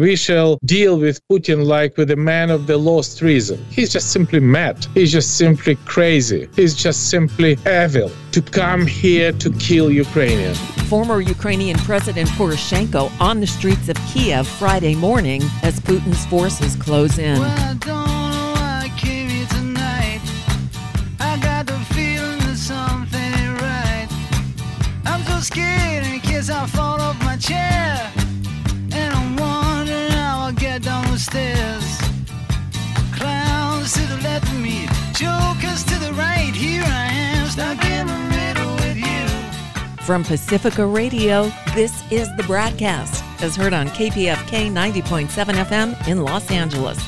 We shall deal with Putin like with a man of the lost reason. He's just simply mad. He's just simply crazy. He's just simply evil to come here to kill Ukrainians. Former Ukrainian President Poroshenko on the streets of Kiev Friday morning as Putin's forces close in. scared From Pacifica Radio, this is the BradCast, as heard on KPFK 90.7 FM in Los Angeles.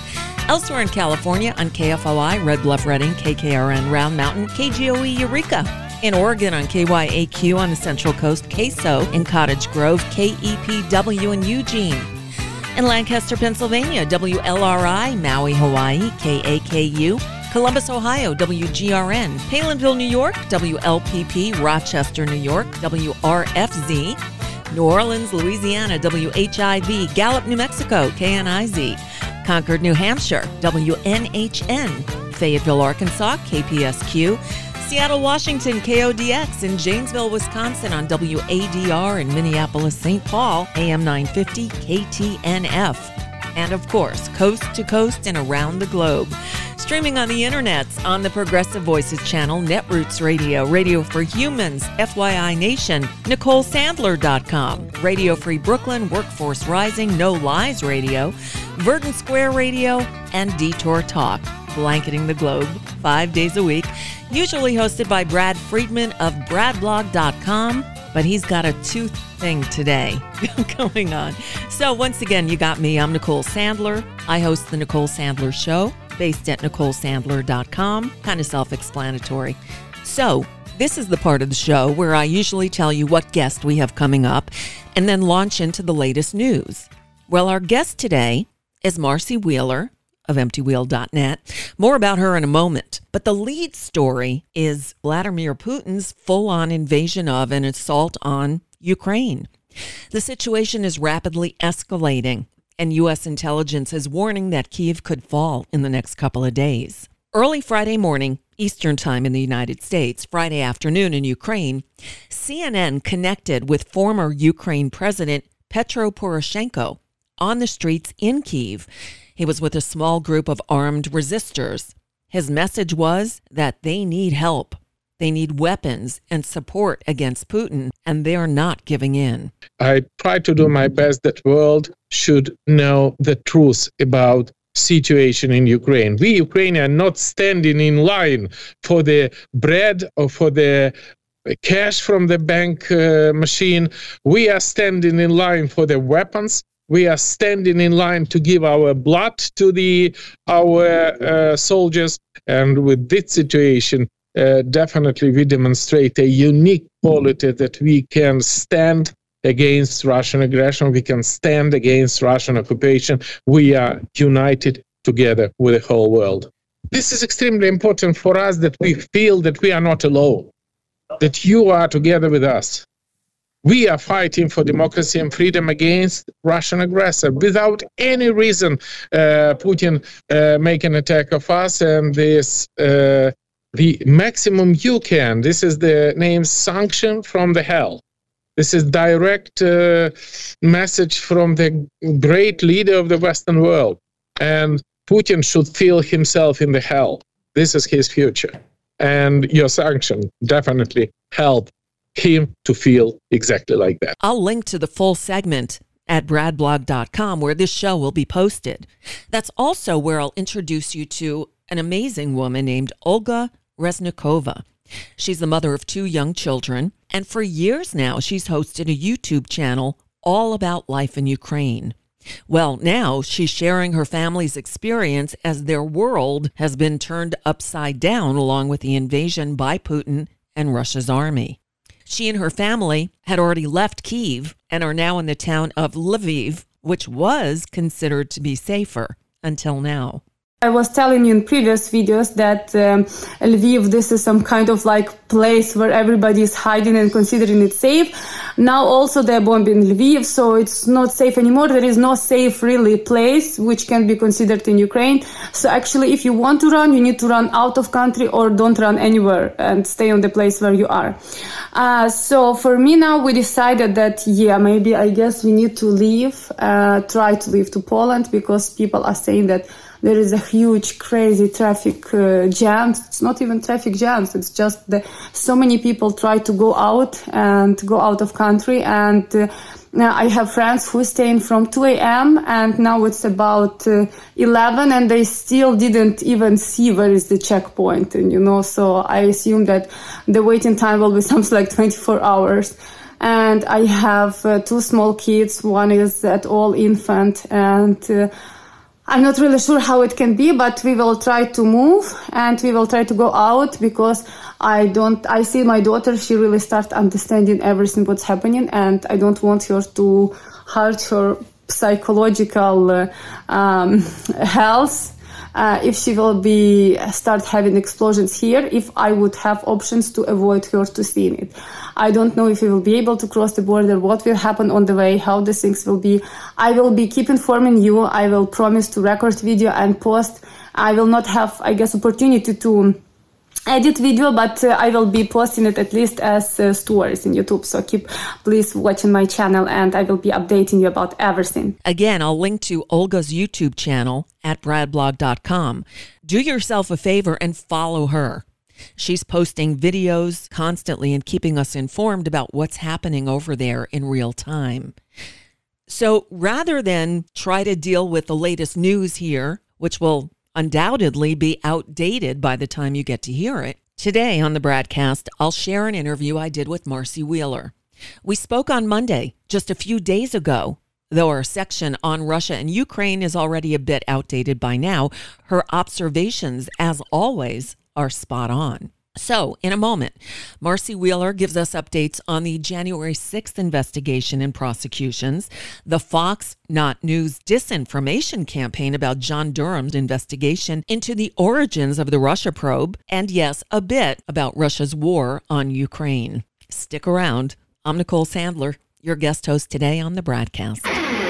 Elsewhere in California on KFOI, Red Bluff Redding, KKRN Round Mountain, KGOE Eureka. In Oregon on KYAQ on the Central Coast, KSO in Cottage Grove, KEPW in Eugene. In Lancaster, Pennsylvania, WLRI, Maui, Hawaii, KAKU. Columbus, Ohio, WGRN. Palenville, New York, WLPP. Rochester, New York, WRFZ. New Orleans, Louisiana, WHIV. Gallup, New Mexico, KNIZ. Concord, New Hampshire, WNHN. Fayetteville, Arkansas, KPSQ. Seattle, Washington, KODX, in Janesville, Wisconsin on WADR in Minneapolis, St. Paul, AM 950 KTNF. And of course, coast to coast and around the globe. Streaming on the internet on the Progressive Voices channel, Netroots Radio, Radio for Humans, FYI Nation, NicoleSandler.com, Radio Free Brooklyn, Workforce Rising, No Lies Radio, Verdant Square Radio, and Detour Talk, blanketing the globe five days a week. Usually hosted by Brad Friedman of BradBlog.com, but he's got a tooth thing today going on. So, once again, you got me. I'm Nicole Sandler. I host The Nicole Sandler Show, based at NicoleSandler.com. Kind of self explanatory. So, this is the part of the show where I usually tell you what guest we have coming up and then launch into the latest news. Well, our guest today is Marcy Wheeler of emptywheel.net. More about her in a moment. But the lead story is Vladimir Putin's full on invasion of and assault on Ukraine. The situation is rapidly escalating, and U.S. intelligence is warning that Kiev could fall in the next couple of days. Early Friday morning, Eastern Time in the United States, Friday afternoon in Ukraine, CNN connected with former Ukraine President Petro Poroshenko on the streets in Kiev he was with a small group of armed resistors. His message was that they need help. They need weapons and support against Putin, and they are not giving in. I try to do my best that world should know the truth about situation in Ukraine. We Ukrainians are not standing in line for the bread or for the cash from the bank uh, machine. We are standing in line for the weapons we are standing in line to give our blood to the our uh, soldiers. And with this situation uh, definitely we demonstrate a unique quality that we can stand against russian aggression. We can stand against russian occupation. We are united together with the whole world. This is extremely important for us that we feel that we are not alone that you are together with us we are fighting for democracy and freedom against Russian aggressor without any reason. Uh, Putin uh, make an attack of us, and this uh, the maximum you can. This is the name sanction from the hell. This is direct uh, message from the great leader of the Western world, and Putin should feel himself in the hell. This is his future, and your sanction definitely help him to feel exactly like that. I'll link to the full segment at bradblog.com where this show will be posted. That's also where I'll introduce you to an amazing woman named Olga Reznikova. She's the mother of two young children, and for years now, she's hosted a YouTube channel all about life in Ukraine. Well, now she's sharing her family's experience as their world has been turned upside down along with the invasion by Putin and Russia's army. She and her family had already left Kiev and are now in the town of Lviv, which was considered to be safer until now. I was telling you in previous videos that um, Lviv, this is some kind of like place where everybody is hiding and considering it safe. Now also they're bombing Lviv, so it's not safe anymore. There is no safe really place which can be considered in Ukraine. So actually, if you want to run, you need to run out of country or don't run anywhere and stay on the place where you are. Uh, so for me now, we decided that yeah, maybe I guess we need to leave, uh, try to leave to Poland because people are saying that there is a huge crazy traffic uh, jams. It's not even traffic jams. It's just that so many people try to go out and go out of country. And uh, I have friends who staying from 2 a.m. and now it's about uh, 11 and they still didn't even see where is the checkpoint and you know so I assume that the waiting time will be something like 24 hours. And I have uh, two small kids. One is at all infant and uh, I'm not really sure how it can be, but we will try to move and we will try to go out because I don't, I see my daughter, she really start understanding everything what's happening and I don't want her to hurt her psychological uh, um, health uh, if she will be start having explosions here if i would have options to avoid her to seeing it. I don't know if we will be able to cross the border what will happen on the way how the things will be. I will be keep informing you. I will promise to record video and post. I will not have i guess opportunity to edit video but uh, i will be posting it at least as uh, stories in youtube so keep please watching my channel and i will be updating you about everything Again, I'll link to Olga's YouTube channel at bradblog.com. Do yourself a favor and follow her. She's posting videos constantly and keeping us informed about what's happening over there in real time. So rather than try to deal with the latest news here, which will undoubtedly be outdated by the time you get to hear it, today on the BradCast, I'll share an interview I did with Marcy Wheeler. We spoke on Monday, just a few days ago. Though our section on Russia and Ukraine is already a bit outdated by now, her observations, as always, are spot on. So, in a moment, Marcy Wheeler gives us updates on the January 6th investigation and prosecutions, the Fox Not News disinformation campaign about John Durham's investigation into the origins of the Russia probe, and yes, a bit about Russia's war on Ukraine. Stick around. I'm Nicole Sandler, your guest host today on the BradCast.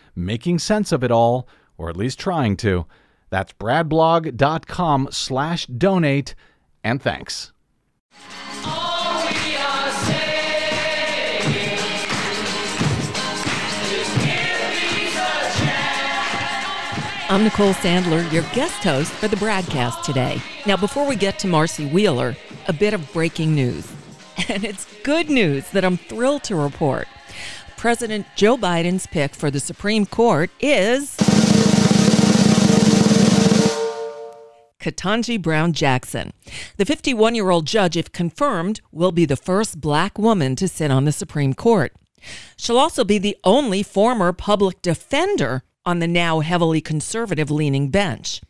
making sense of it all, or at least trying to. That's bradblog.com slash donate, and thanks. I'm Nicole Sandler, your guest host for the BradCast today. Now, before we get to Marcy Wheeler, a bit of breaking news. And it's good news that I'm thrilled to report. President Joe Biden's pick for the Supreme Court is Ketanji Brown Jackson. The 51 year old judge, if confirmed, will be the first black woman to sit on the Supreme Court. She'll also be the only former public defender on the now heavily conservative leaning bench.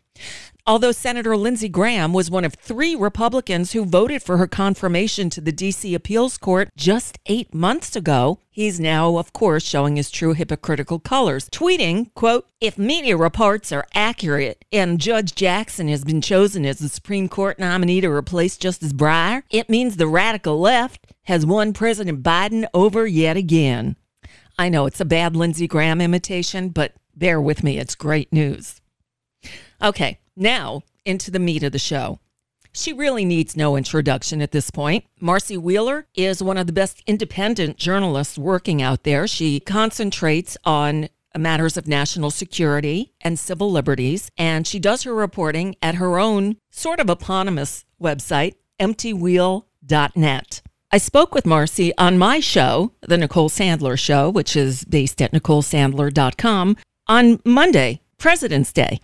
Although Senator Lindsey Graham was one of three Republicans who voted for her confirmation to the D.C. Appeals Court just eight months ago, he's now, of course, showing his true hypocritical colors, tweeting, quote, If media reports are accurate and Judge Jackson has been chosen as the Supreme Court nominee to replace Justice Breyer, it means the radical left has won President Biden over yet again. I know it's a bad Lindsey Graham imitation, but bear with me, it's great news. Okay, now into the meat of the show. She really needs no introduction at this point. Marcy Wheeler is one of the best independent journalists working out there. She concentrates on matters of national security and civil liberties, and she does her reporting at her own sort of eponymous website, emptywheel.net. I spoke with Marcy on my show, The Nicole Sandler Show, which is based at NicoleSandler.com, on Monday, President's Day.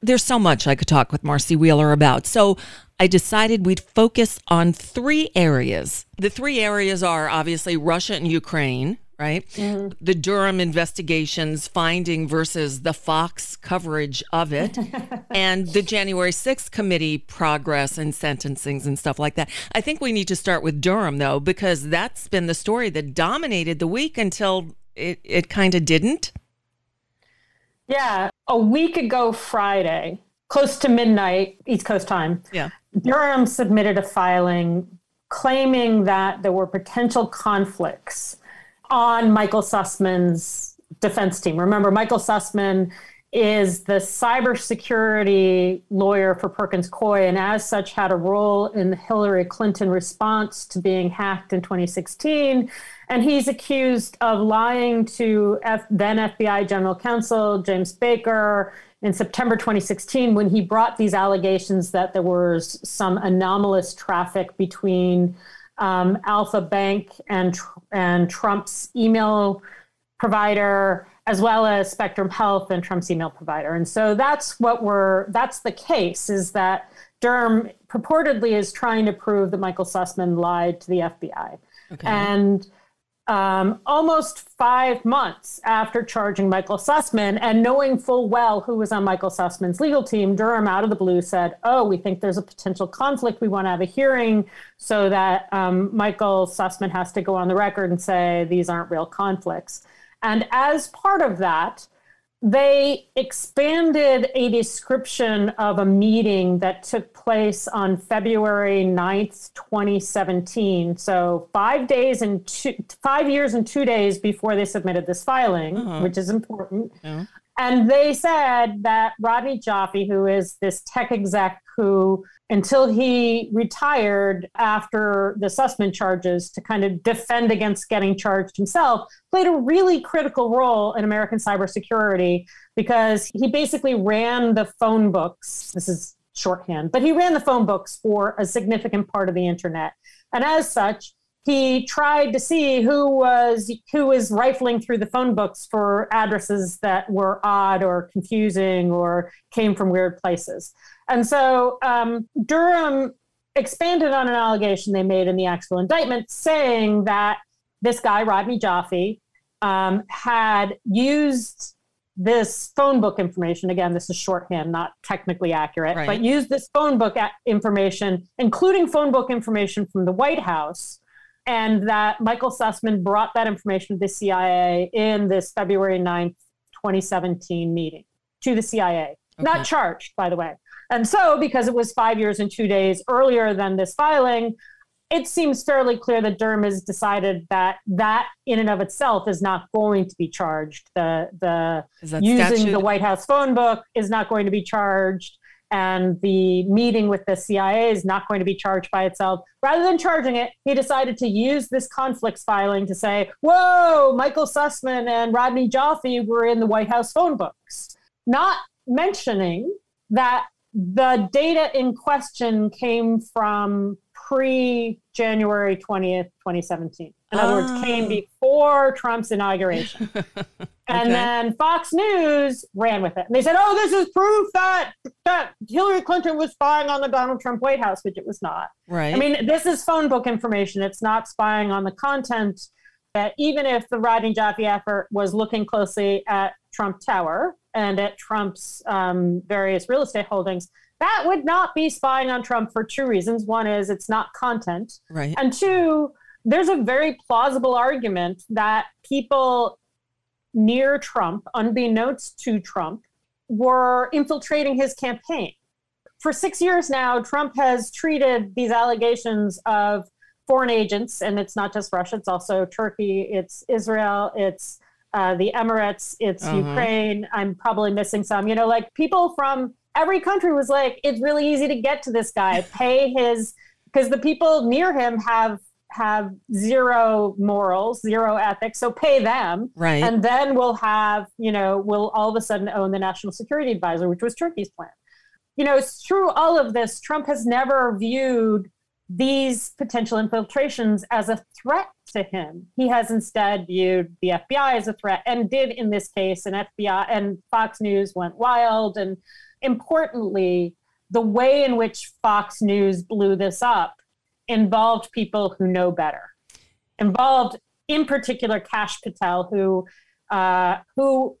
There's so much I could talk with Marcy Wheeler about. So I decided we'd focus on three areas. The three areas are obviously Russia and Ukraine, right? Mm-hmm. The Durham investigations finding versus the Fox coverage of it, and the January 6th committee progress and sentencings and stuff like that. I think we need to start with Durham, though, because that's been the story that dominated the week until it, it kind of didn't. Yeah. A week ago, Friday, close to midnight, East Coast time. Yeah. Durham submitted a filing claiming that there were potential conflicts on Michael Sussman's defense team. Remember, Michael Sussman is the cybersecurity lawyer for Perkins Coie, and as such, had a role in the Hillary Clinton response to being hacked in 2016. And he's accused of lying to F- then FBI General Counsel James Baker in September 2016 when he brought these allegations that there was some anomalous traffic between um, Alfa Bank and and Trump's email provider as well as Spectrum Health and Trump's email provider. And so that's what we're that's the case is that Durham purportedly is trying to prove that Michael Sussman lied to the FBI. Okay. And um, almost five months after charging Michael Sussman and knowing full well who was on Michael Sussman's legal team, Durham out of the blue said, Oh, we think there's a potential conflict. We want to have a hearing so that um, Michael Sussman has to go on the record and say these aren't real conflicts. And as part of that, they expanded a description of a meeting that took place on February 9th, 2017. So five days and two, five years and two days before they submitted this filing, uh-huh. which is important. Yeah. And they said that Rodney Joffe, who is this tech exec who until he retired after the Sussman charges to kind of defend against getting charged himself, played a really critical role in American cybersecurity because he basically ran the phone books. This is shorthand, but he ran the phone books for a significant part of the internet. And as such, he tried to see who was who was rifling through the phone books for addresses that were odd or confusing or came from weird places. And so um, Durham expanded on an allegation they made in the actual indictment, saying that this guy Rodney Joffe um, had used this phone book information. Again, this is shorthand, not technically accurate, right. but used this phone book information, including phone book information from the White House and that Michael Sussman brought that information to the CIA in this February 9th, 2017 meeting to the CIA. Okay. Not charged, by the way. And so, because it was five years and two days earlier than this filing, it seems fairly clear that Durham has decided that that in and of itself is not going to be charged. The the using statute? the White House phone book is not going to be charged and the meeting with the CIA is not going to be charged by itself. Rather than charging it, he decided to use this conflicts filing to say, whoa, Michael Sussman and Rodney Joffe were in the White House phone books, not mentioning that the data in question came from pre January 20th, 2017. In other words, came ah. before Trump's inauguration. And okay. then Fox News ran with it. And they said, oh, this is proof that, that Hillary Clinton was spying on the Donald Trump White House, which it was not. Right. I mean, this is phone book information. It's not spying on the content that even if the Rodney Joffe effort was looking closely at Trump Tower and at Trump's um, various real estate holdings, that would not be spying on Trump for two reasons. One is it's not content. Right. And two, there's a very plausible argument that people near Trump, unbeknownst to Trump, were infiltrating his campaign. For six years now, Trump has treated these allegations of foreign agents, and it's not just Russia, it's also Turkey, it's Israel, it's uh, the Emirates, it's Uh-huh. Ukraine. I'm probably missing some. You know, like people from every country was like, it's really easy to get to this guy. Pay his because the people near him have have zero morals, zero ethics. So pay them, Right. and then we'll have you know we'll all of a sudden own the national security advisor, which was Turkey's plan. You know, through all of this, Trump has never viewed these potential infiltrations as a threat to him. He has instead viewed the FBI as a threat and did in this case, and FBI and Fox News went wild. And importantly, the way in which Fox News blew this up involved people who know better, involved in particular Kash Patel, who uh, who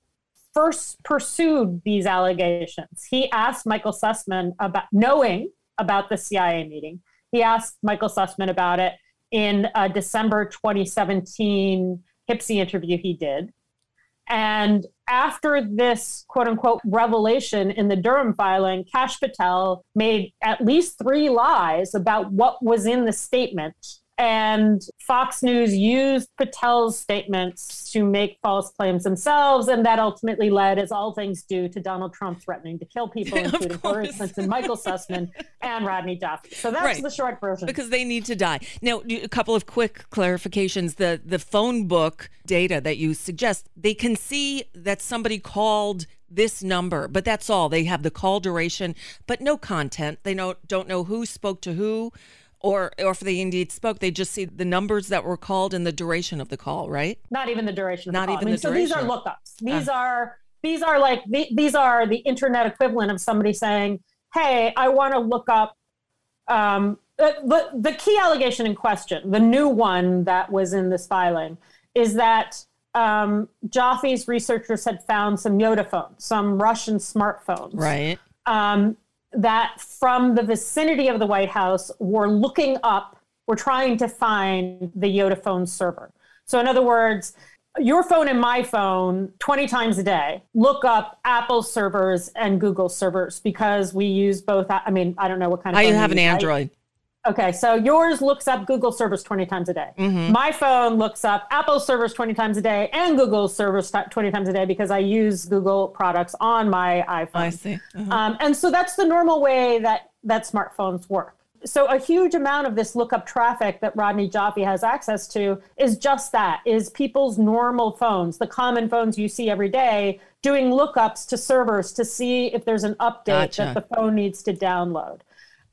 first pursued these allegations. He asked Michael Sussman about knowing about the CIA meeting. He asked Michael Sussman about it in a December 2017 HPSCI interview he did. And after this quote unquote revelation in the Durham filing, Kash Patel made at least three lies about what was in the statement. And Fox News used Patel's statements to make false claims themselves. And that ultimately led, as all things do, to Donald Trump threatening to kill people, including course. Clinton, Michael Sussman, and Rodney Joffe. So that's Right. the short version. because they need to die. Now, a couple of quick clarifications. The the phone book data that you suggest, they can see that somebody called this number, but that's all. They have the call duration, but no content. They don't don't know who spoke to who, or or if they indeed spoke. They just see the numbers that were called and the duration of the call. Right? not even the duration of Not the call. even I mean, the so these are. Lookups these are these are like the- these are the internet equivalent of somebody saying hey i want to look up um, the, the, the key allegation in question the new one that was in this filing is that um, Joffe's researchers had found some Yota phones, some Russian smartphones Right. um, that from the vicinity of the White House were looking up, were trying to find the Yota phone server. So, in other words, your phone and my phone 20 times a day look up Apple servers and Google servers because we use both. I mean, I don't know what kind of I have an Android. Okay, so yours looks up Google servers 20 times a day. Mm-hmm. My phone looks up Apple servers 20 times a day and Google servers 20 times a day because I use Google products on my iPhone. I see. Uh-huh. Um, and so that's the normal way that, that smartphones work. So a huge amount of this lookup traffic that Rodney Joffe has access to is just that, is people's normal phones, the common phones you see every day, doing lookups to servers to see if there's an update Gotcha. that the phone needs to download.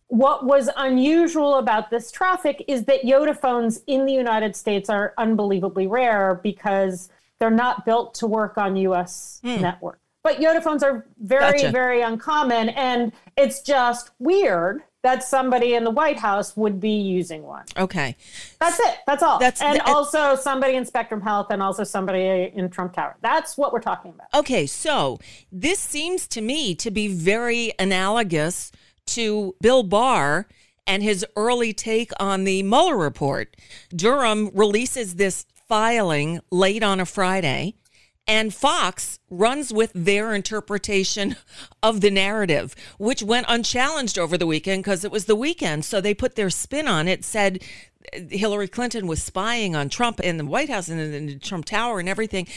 What was unusual about this traffic is that Yota phones in the United States are unbelievably rare because they're not built to work on US hmm. network. But Yota phones are very. Gotcha. very uncommon. And it's just weird that somebody in the White House would be using one. Okay. That's it. That's all. That's- and also somebody in Spectrum Health and also somebody in Trump Tower. That's what we're talking about. Okay, so this seems to me to be very analogous to Bill Barr and his early take on the Mueller report. Durham releases this filing late on a Friday. And Fox runs with their interpretation of the narrative, which went unchallenged over the weekend because it was the weekend. So they put their spin on it, said Hillary Clinton was spying on Trump in the White House and in the Trump Tower and everything.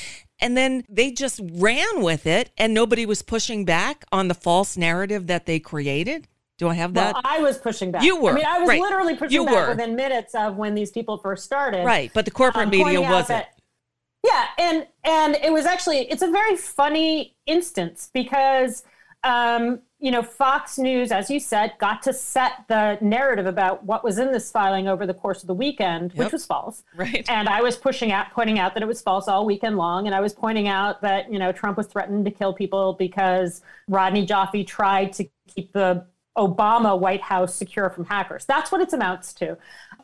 And then they just ran with it, and nobody was pushing back on the false narrative that they created. Do I have that? Well, I was pushing back. You were, I mean, I was right. literally pushing You back were. within minutes of when these people first started. right, but the corporate um, media wasn't. that- yeah, and and it was actually it's a very funny instance because um, you know Fox News, as you said, got to set the narrative about what was in this filing over the course of the weekend, Yep. which was false. Right. And I was pushing out, pointing out that it was false all weekend long, and I was pointing out that you know Trump was threatened to kill people because Rodney Joffe tried to keep the Obama White House secure from hackers. That's what it amounts to.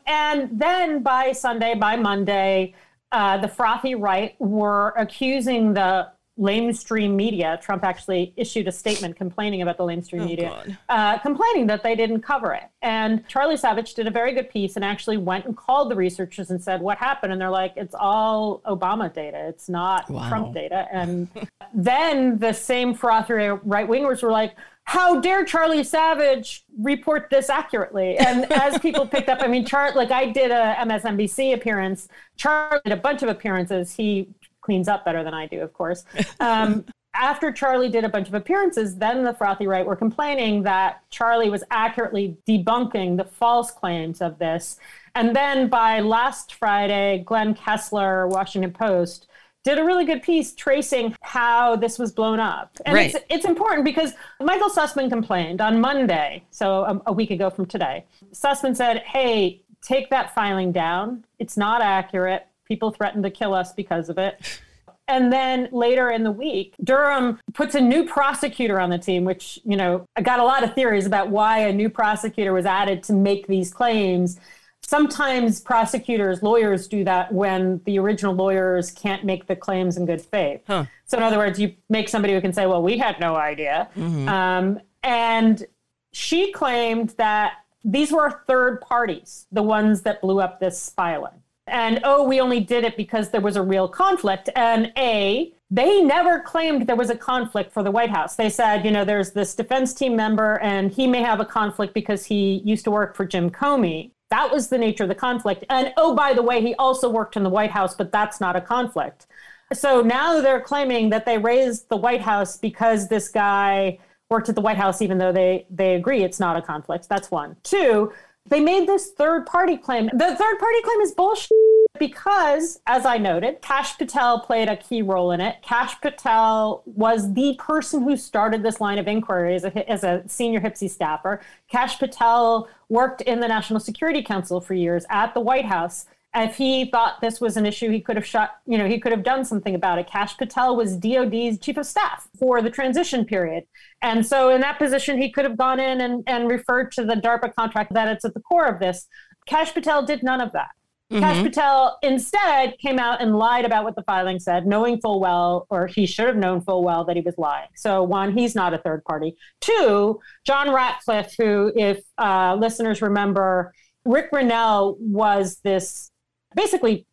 And then by Sunday, by Monday, uh, the frothy right were accusing the lamestream media. Trump actually issued a statement complaining about the lamestream Oh, media, uh, complaining that they didn't cover it. And Charlie Savage did a very good piece and actually went and called the researchers and said, What happened? And they're like, It's all Obama data, it's not Wow. Trump data. And then the same frothy right wingers were like, how dare Charlie Savage report this accurately? And as people picked up, I mean, Char like I did a MSNBC appearance. Charlie did a bunch of appearances. He cleans up better than I do, of course. Um, after Charlie did a bunch of appearances, then the frothy right were complaining that Charlie was accurately debunking the false claims of this. And then by last Friday, Glenn Kessler, Washington Post, did a really good piece tracing how this was blown up. And right. it's, it's important because Michael Sussman complained on Monday, so a, a week ago from today. Sussman said, hey, take that filing down. It's not accurate. People threatened to kill us because of it. And then later in the week, Durham puts a new prosecutor on the team, which, you know, I got a lot of theories about why a new prosecutor was added to make these claims sometimes prosecutors, lawyers do that when the original lawyers can't make the claims in good faith. Huh. So, in other words, you make somebody who can say, well, we had no idea. Mm-hmm. Um, and she claimed that these were third parties, the ones that blew up this filing. And oh, we only did it because there was a real conflict. And A, they never claimed there was a conflict for the White House. They said, you know, there's this defense team member and he may have a conflict because he used to work for Jim Comey. That was the nature of the conflict. And oh, by the way, he also worked in the White House, but that's not a conflict. So now they're claiming that they raised the White House because this guy worked at the White House, even though they, they agree it's not a conflict. That's one. Two, they made this third party claim. The third party claim is bullshit because, as I noted, Kash Patel played a key role in it. Kash Patel was the person who started this line of inquiry as a, as a senior HPSCI staffer. Kash Patel worked in the National Security Council for years at the White House. If he thought this was an issue, he could have shot, you know, he could have done something about it. Kash Patel was DOD's chief of staff for the transition period. And so in that position, he could have gone in and, and referred to the DARPA contract that it's at the core of this. Kash Patel did none of that. Mm-hmm. Kash Patel instead came out and lied about what the filing said, knowing full well, or he should have known full well that he was lying. So, one, he's not a third party. Two, John Ratcliffe, who, if uh, listeners remember, Rick Grenell was this basically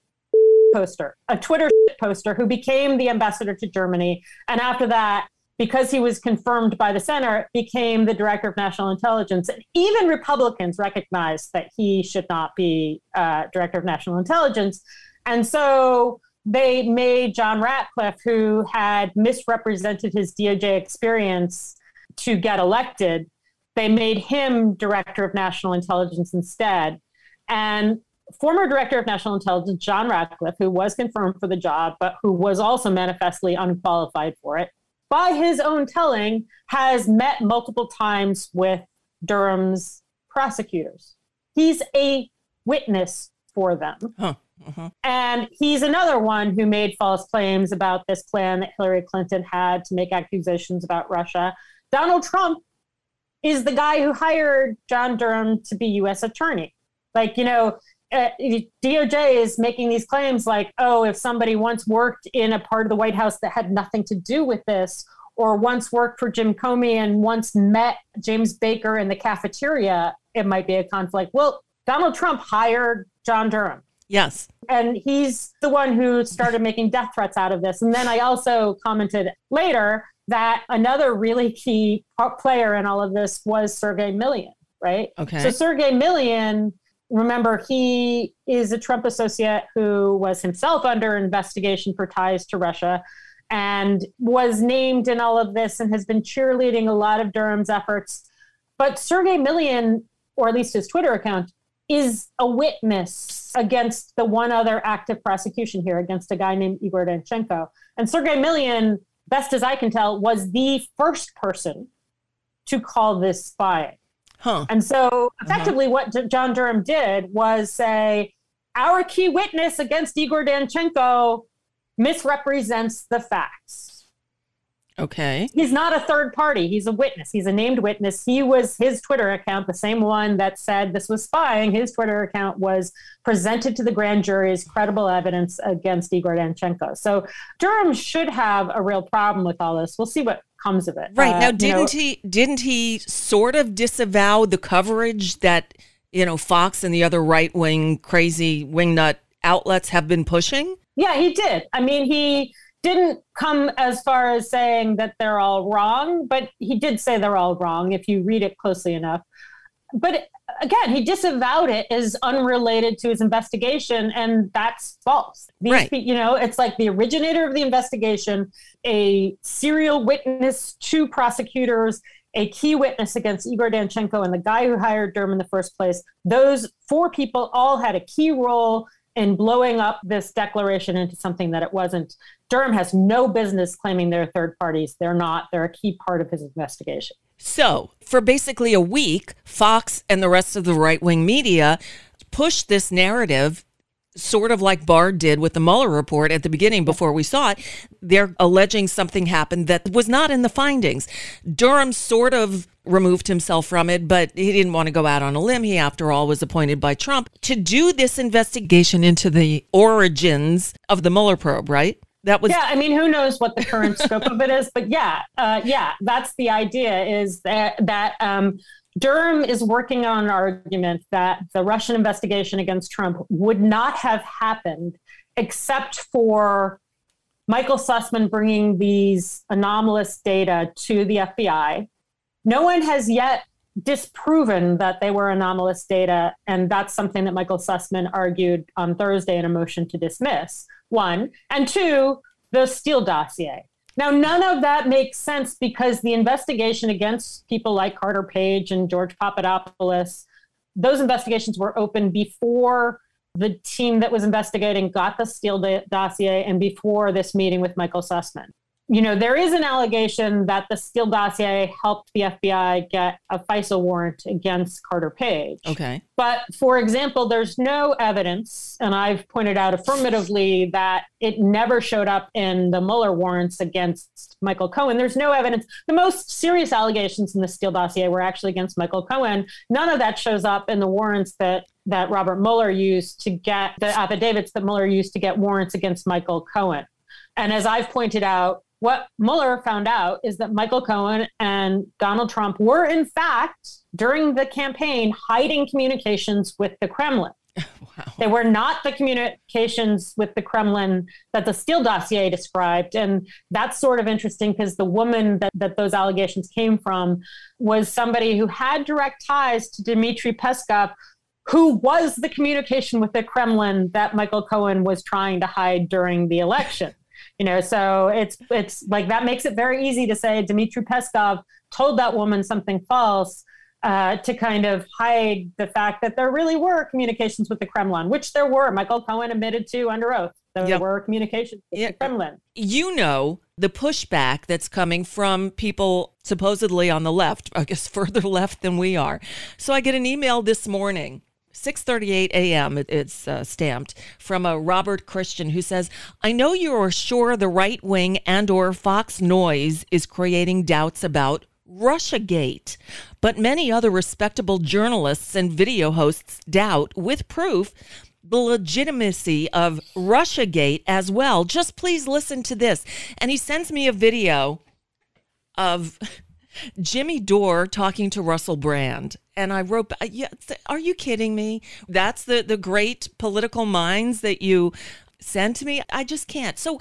poster, a Twitter poster who became the ambassador to Germany. And after that, because he was confirmed by the center, became the director of national intelligence. And even Republicans recognized that he should not be uh, director of national intelligence. And so they made John Ratcliffe, who had misrepresented his DOJ experience to get elected, they made him director of national intelligence instead. And former director of national intelligence, John Ratcliffe, who was confirmed for the job, but who was also manifestly unqualified for it, by his own telling, has met multiple times with Durham's prosecutors. He's a witness for them. Huh. Uh-huh. And he's another one who made false claims about this plan that Hillary Clinton had to make accusations about Russia. Donald Trump is the guy who hired John Durham to be U.S. attorney. Like, you know, uh, DOJ is making these claims like, oh, if somebody once worked in a part of the White House that had nothing to do with this, or once worked for Jim Comey and once met James Baker in the cafeteria, it might be a conflict. Well, Donald Trump hired John Durham. Yes. And he's the one who started making death threats out of this. And then I also commented later that another really key player in all of this was Sergey Millian, right? Okay. So Sergey Millian remember, he is a Trump associate who was himself under investigation for ties to Russia and was named in all of this and has been cheerleading a lot of Durham's efforts. But Sergey Millian, or at least his Twitter account, is a witness against the one other active prosecution here against a guy named Igor Danchenko. And Sergey Millian, best as I can tell, was the first person to call this spying. Huh. And so effectively, uh-huh. what John Durham did was say, our key witness against Igor Danchenko misrepresents the facts. Okay. He's not a third party. He's a witness. He's a named witness. He was his Twitter account, the same one that said this was spying. His Twitter account was presented to the grand jury as credible evidence against Igor Danchenko. So Durham should have a real problem with all this. We'll see what comes of it. Right. Uh, now didn't you know, he didn't he sort of disavow the coverage that, you know, Fox and the other right wing crazy wingnut outlets have been pushing? Yeah, he did. I mean, he didn't come as far as saying that they're all wrong, but he did say they're all wrong if you read it closely enough. but again, he disavowed it as unrelated to his investigation, and that's false. These, right. You know, it's like the originator of the investigation, a serial witness to prosecutors, a key witness against Igor Danchenko, and the guy who hired Durham in the first place. Those four people all had a key role in blowing up this declaration into something that it wasn't. Durham has no business claiming they're third parties. They're not. They're a key part of his investigation. So, for basically a week, Fox and the rest of the right wing media pushed this narrative sort of like Barr did with the Mueller report at the beginning before we saw it. They're alleging something happened that was not in the findings. Durham sort of removed himself from it, but he didn't want to go out on a limb. He, after all, was appointed by Trump to do this investigation into the origins of the Mueller probe, right? That was yeah i mean who knows what the current scope of it is but yeah uh, yeah that's the idea is that that um, durham is working on an argument that the russian investigation against trump would not have happened except for michael sussman bringing these anomalous data to the fbi no one has yet disproven that they were anomalous data and that's something that michael sussman argued on thursday in a motion to dismiss one, and two, the Steele dossier. Now, none of that makes sense because the investigation against people like Carter Page and George Papadopoulos, those investigations were open before the team that was investigating got the Steele dossier and before this meeting with Michael Sussman you know, there is an allegation that the Steele dossier helped the FBI get a FISA warrant against Carter Page. Okay. But for example, there's no evidence, and I've pointed out affirmatively that it never showed up in the Mueller warrants against Michael Cohen. There's no evidence. The most serious allegations in the Steele dossier were actually against Michael Cohen. None of that shows up in the warrants that that Robert Mueller used to get the affidavits that Mueller used to get warrants against Michael Cohen. And as I've pointed out, what Mueller found out is that Michael Cohen and Donald Trump were, in fact, during the campaign, hiding communications with the Kremlin. Wow. They were not the communications with the Kremlin that the Steele dossier described. And that's sort of interesting because the woman that, that those allegations came from was somebody who had direct ties to Dmitry Peskov, who was the communication with the Kremlin that Michael Cohen was trying to hide during the election you know so it's it's like that makes it very easy to say dmitry peskov told that woman something false uh, to kind of hide the fact that there really were communications with the kremlin which there were. Michael cohen admitted to under oath there yep. were communications with the kremlin. You know the pushback that's coming from people supposedly on the left i guess further left than we are. So i get an email this morning 6:38 a.m. It's uh, stamped from a Robert Christian who says, "I know you are sure the right wing and or Fox Noise is creating doubts about Russiagate, but many other respectable journalists and video hosts doubt with proof the legitimacy of Russiagate as well. Just please listen to this." And he sends me a video of Jimmy Dore talking to Russell Brand. And I wrote, uh, yeah, are you kidding me? That's the, the great political minds that you send to me. I just can't. So,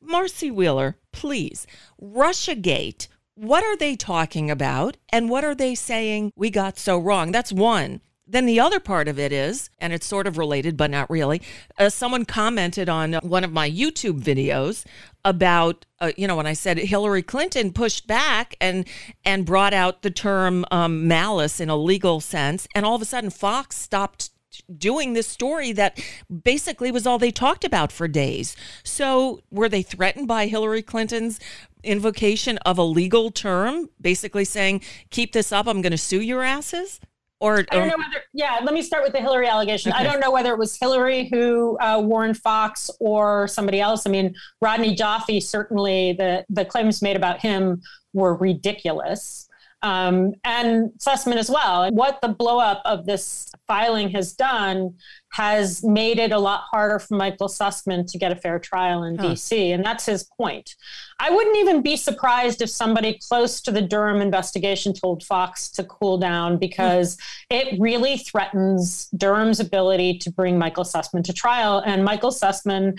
Marcy Wheeler, please, Russiagate, what are they talking about? And what are they saying we got so wrong? That's one. Then the other part of it is, and it's sort of related, but not really. Uh, someone commented on one of my YouTube videos about, uh, you know, when I said Hillary Clinton pushed back and and brought out the term um, malice in a legal sense, and all of a sudden Fox stopped doing this story that basically was all they talked about for days. So were they threatened by Hillary Clinton's invocation of a legal term, basically saying, "Keep this up, I'm going to sue your asses"? Or, I don't know whether, yeah, let me start with the Hillary allegation. Okay. I don't know whether it was Hillary who uh, warned Fox or somebody else. I mean, Rodney Joffe, certainly the, the claims made about him were ridiculous um, and Sussman as well. What the blowup of this filing has done has made it a lot harder for Michael Sussman to get a fair trial in huh. DC, and that's his point. I wouldn't even be surprised if somebody close to the Durham investigation told Fox to cool down because it really threatens Durham's ability to bring Michael Sussman to trial. And Michael Sussman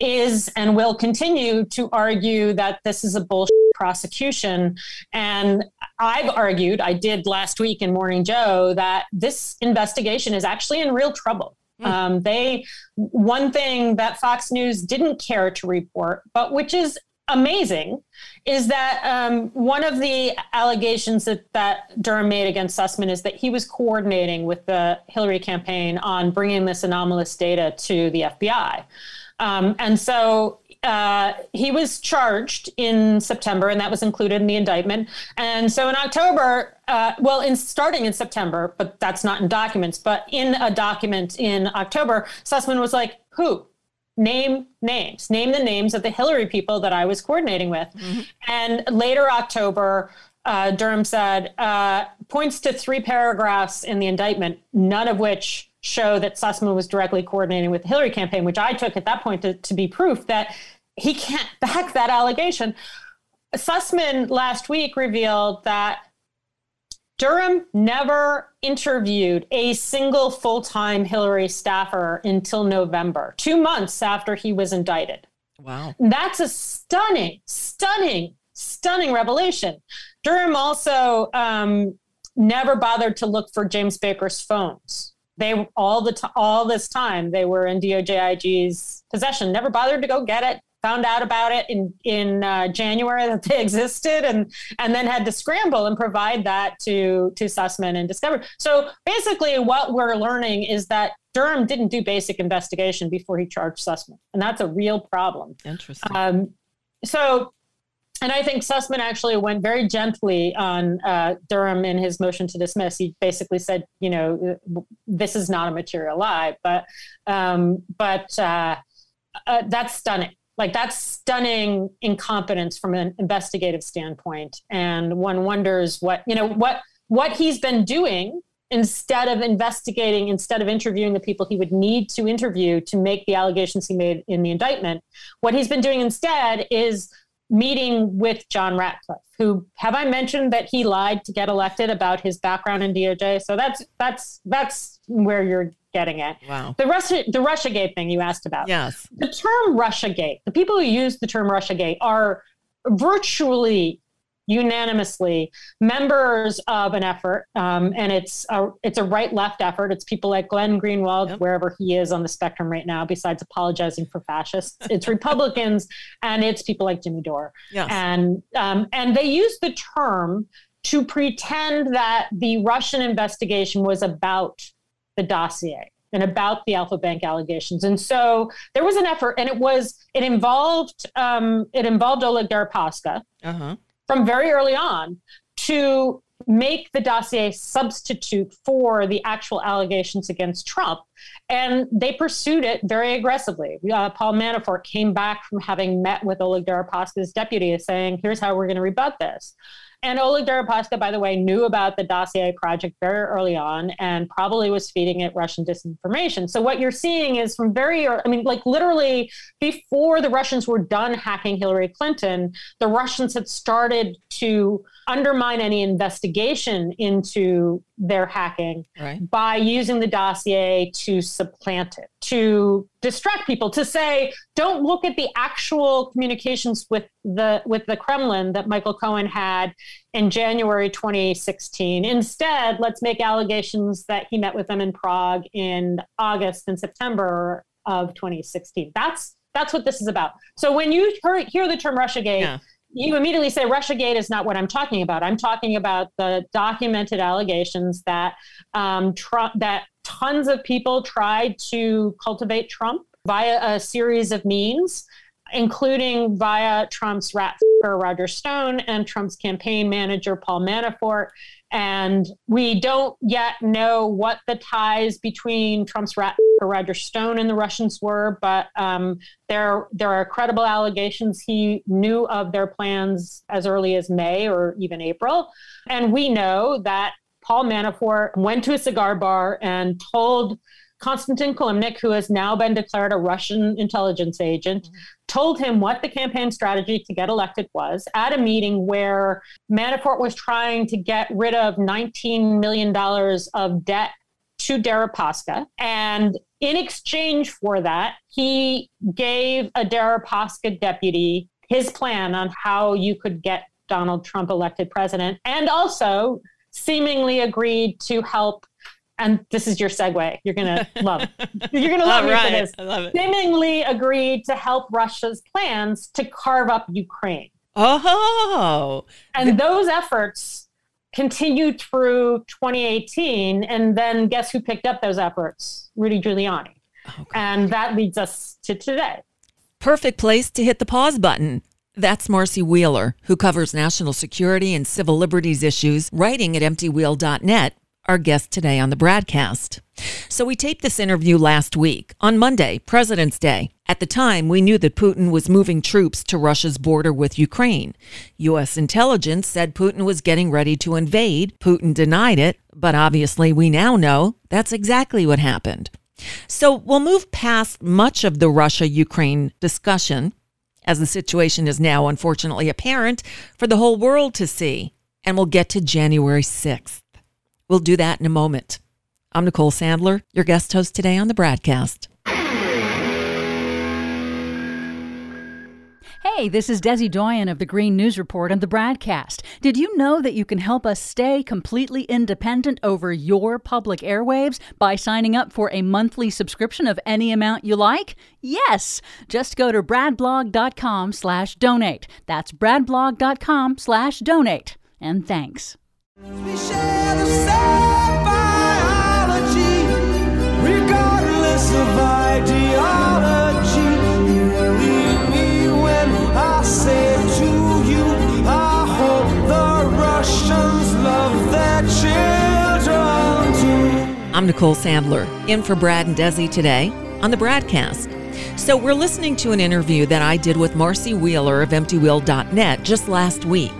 is and will continue to argue that this is a bullshit prosecution. And I've argued, I did last week in Morning Joe, that this investigation is actually in real trouble. Mm. Um, they one thing that Fox News didn't care to report, but which is amazing, is that um, one of the allegations that that Durham made against Sussman is that he was coordinating with the Hillary campaign on bringing this anomalous data to the FBI. Um, and so uh, he was charged in September, and that was included in the indictment. And so in October, uh, well, in starting in September, but that's not in documents, but in a document in October, Sussman was like, "Who? Name names. Name the names of the Hillary people that I was coordinating with." Mm-hmm. And later October. Uh, Durham said, uh, points to three paragraphs in the indictment, none of which show that Sussman was directly coordinating with the Hillary campaign, which I took at that point to, to be proof that he can't back that allegation. Sussman last week revealed that Durham never interviewed a single full time Hillary staffer until November, two months after he was indicted. Wow. That's a stunning, stunning, stunning revelation. Durham also um, never bothered to look for James Baker's phones they all the t- all this time they were in DOJIG's possession. Never bothered to go get it. Found out about it in in uh, January that they existed, and and then had to scramble and provide that to to Sussman and Discover. So basically, what we're learning is that Durham didn't do basic investigation before he charged Sussman, and that's a real problem. Interesting. Um, so and I think Sussman actually went very gently on uh, Durham in his motion to dismiss. He basically said, you know, this is not a material lie, but um, but uh, uh, that's stunning. Like that's stunning incompetence from an investigative standpoint, and one wonders what you know what what he's been doing instead of investigating, instead of interviewing the people he would need to interview to make the allegations he made in the indictment. What he's been doing instead is meeting with John Ratcliffe, who have I mentioned that he lied to get elected about his background in DOJ? So that's that's that's where you're getting it. Wow. The Russia the Russiagate thing you asked about. Yes. The term Russiagate, the people who use the term Russiagate are virtually unanimously members of an effort, um, and it's a it's a right left effort. It's people like Glenn Greenwald, yep. wherever he is on the spectrum right now. Besides apologizing for fascists, it's Republicans and it's people like Jimmy Dore. Yes. and um, and they use the term to pretend that the Russian investigation was about the dossier and about the Alpha Bank allegations. And so there was an effort, and it was it involved um, it involved Oleg Deripaska, uh-huh from very early on to make the dossier substitute for the actual allegations against Trump. And they pursued it very aggressively. Uh, Paul Manafort came back from having met with Oleg Deripaska's deputy saying, here's how we're going to rebut this. And Oleg Deripaska, by the way, knew about the dossier project very early on and probably was feeding it Russian disinformation. So what you're seeing is from very, early, I mean, like literally before the Russians were done hacking Hillary Clinton, the Russians had started to undermine any investigation into their hacking right. by using the dossier to supplant it, to distract people, to say, don't look at the actual communications with the with the Kremlin that Michael Cohen had in January 2016. Instead, let's make allegations that he met with them in Prague in August and September of 2016. That's that's what this is about. So when you hear, hear the term Russiagate, yeah you immediately say Russiagate is not what I'm talking about. I'm talking about the documented allegations that um, Trump, that tons of people tried to cultivate Trump via a series of means, including via Trump's rat Roger Stone and Trump's campaign manager Paul Manafort. And we don't yet know what the ties between Trump's rat Roger Stone and the Russians were, but um, there there are credible allegations he knew of their plans as early as May or even April, and we know that Paul Manafort went to a cigar bar and told Konstantin Kilimnik, who has now been declared a Russian intelligence agent, told him what the campaign strategy to get elected was at a meeting where Manafort was trying to get rid of $19 million of debt to Deripaska. And in exchange for that, he gave a Deripaska deputy his plan on how you could get Donald Trump elected president and also seemingly agreed to help and this is your segue. You're gonna love. You're gonna love me right. for this. I love it. Seemingly agreed to help Russia's plans to carve up Ukraine, Oh, and those efforts continued through 2018. And then guess who picked up those efforts? Rudy Giuliani, oh, and that leads us to today. perfect place to hit the pause button. That's Marcy Wheeler, who covers national security and civil liberties issues, writing at emptywheel.net, our guest today on the BradCast. So we taped this interview last week on Monday, President's Day. At the time, we knew that Putin was moving troops to Russia's border with Ukraine. U.S. intelligence said Putin was getting ready to invade. Putin denied it, but obviously we now know that's exactly what happened. So we'll move past much of the Russia Ukraine discussion, as the situation is now unfortunately apparent for the whole world to see, and we'll get to January 6th. We'll do that in a moment. I'm Nicole Sandler, your guest host today on the BradCast. Hey, this is Desi Doyen of the Green News Report and the BradCast. Did you know that you can help us stay completely independent over your public airwaves by signing up for a monthly subscription of any amount you like? Yes! Just go to bradblog.com slash donate. That's bradblog.com slash donate. And thanks. I'm Nicole Sandler, in for Brad and Desi today on the BradCast. So, we're listening to an interview that I did with Marcy Wheeler of EmptyWheel.net just last week.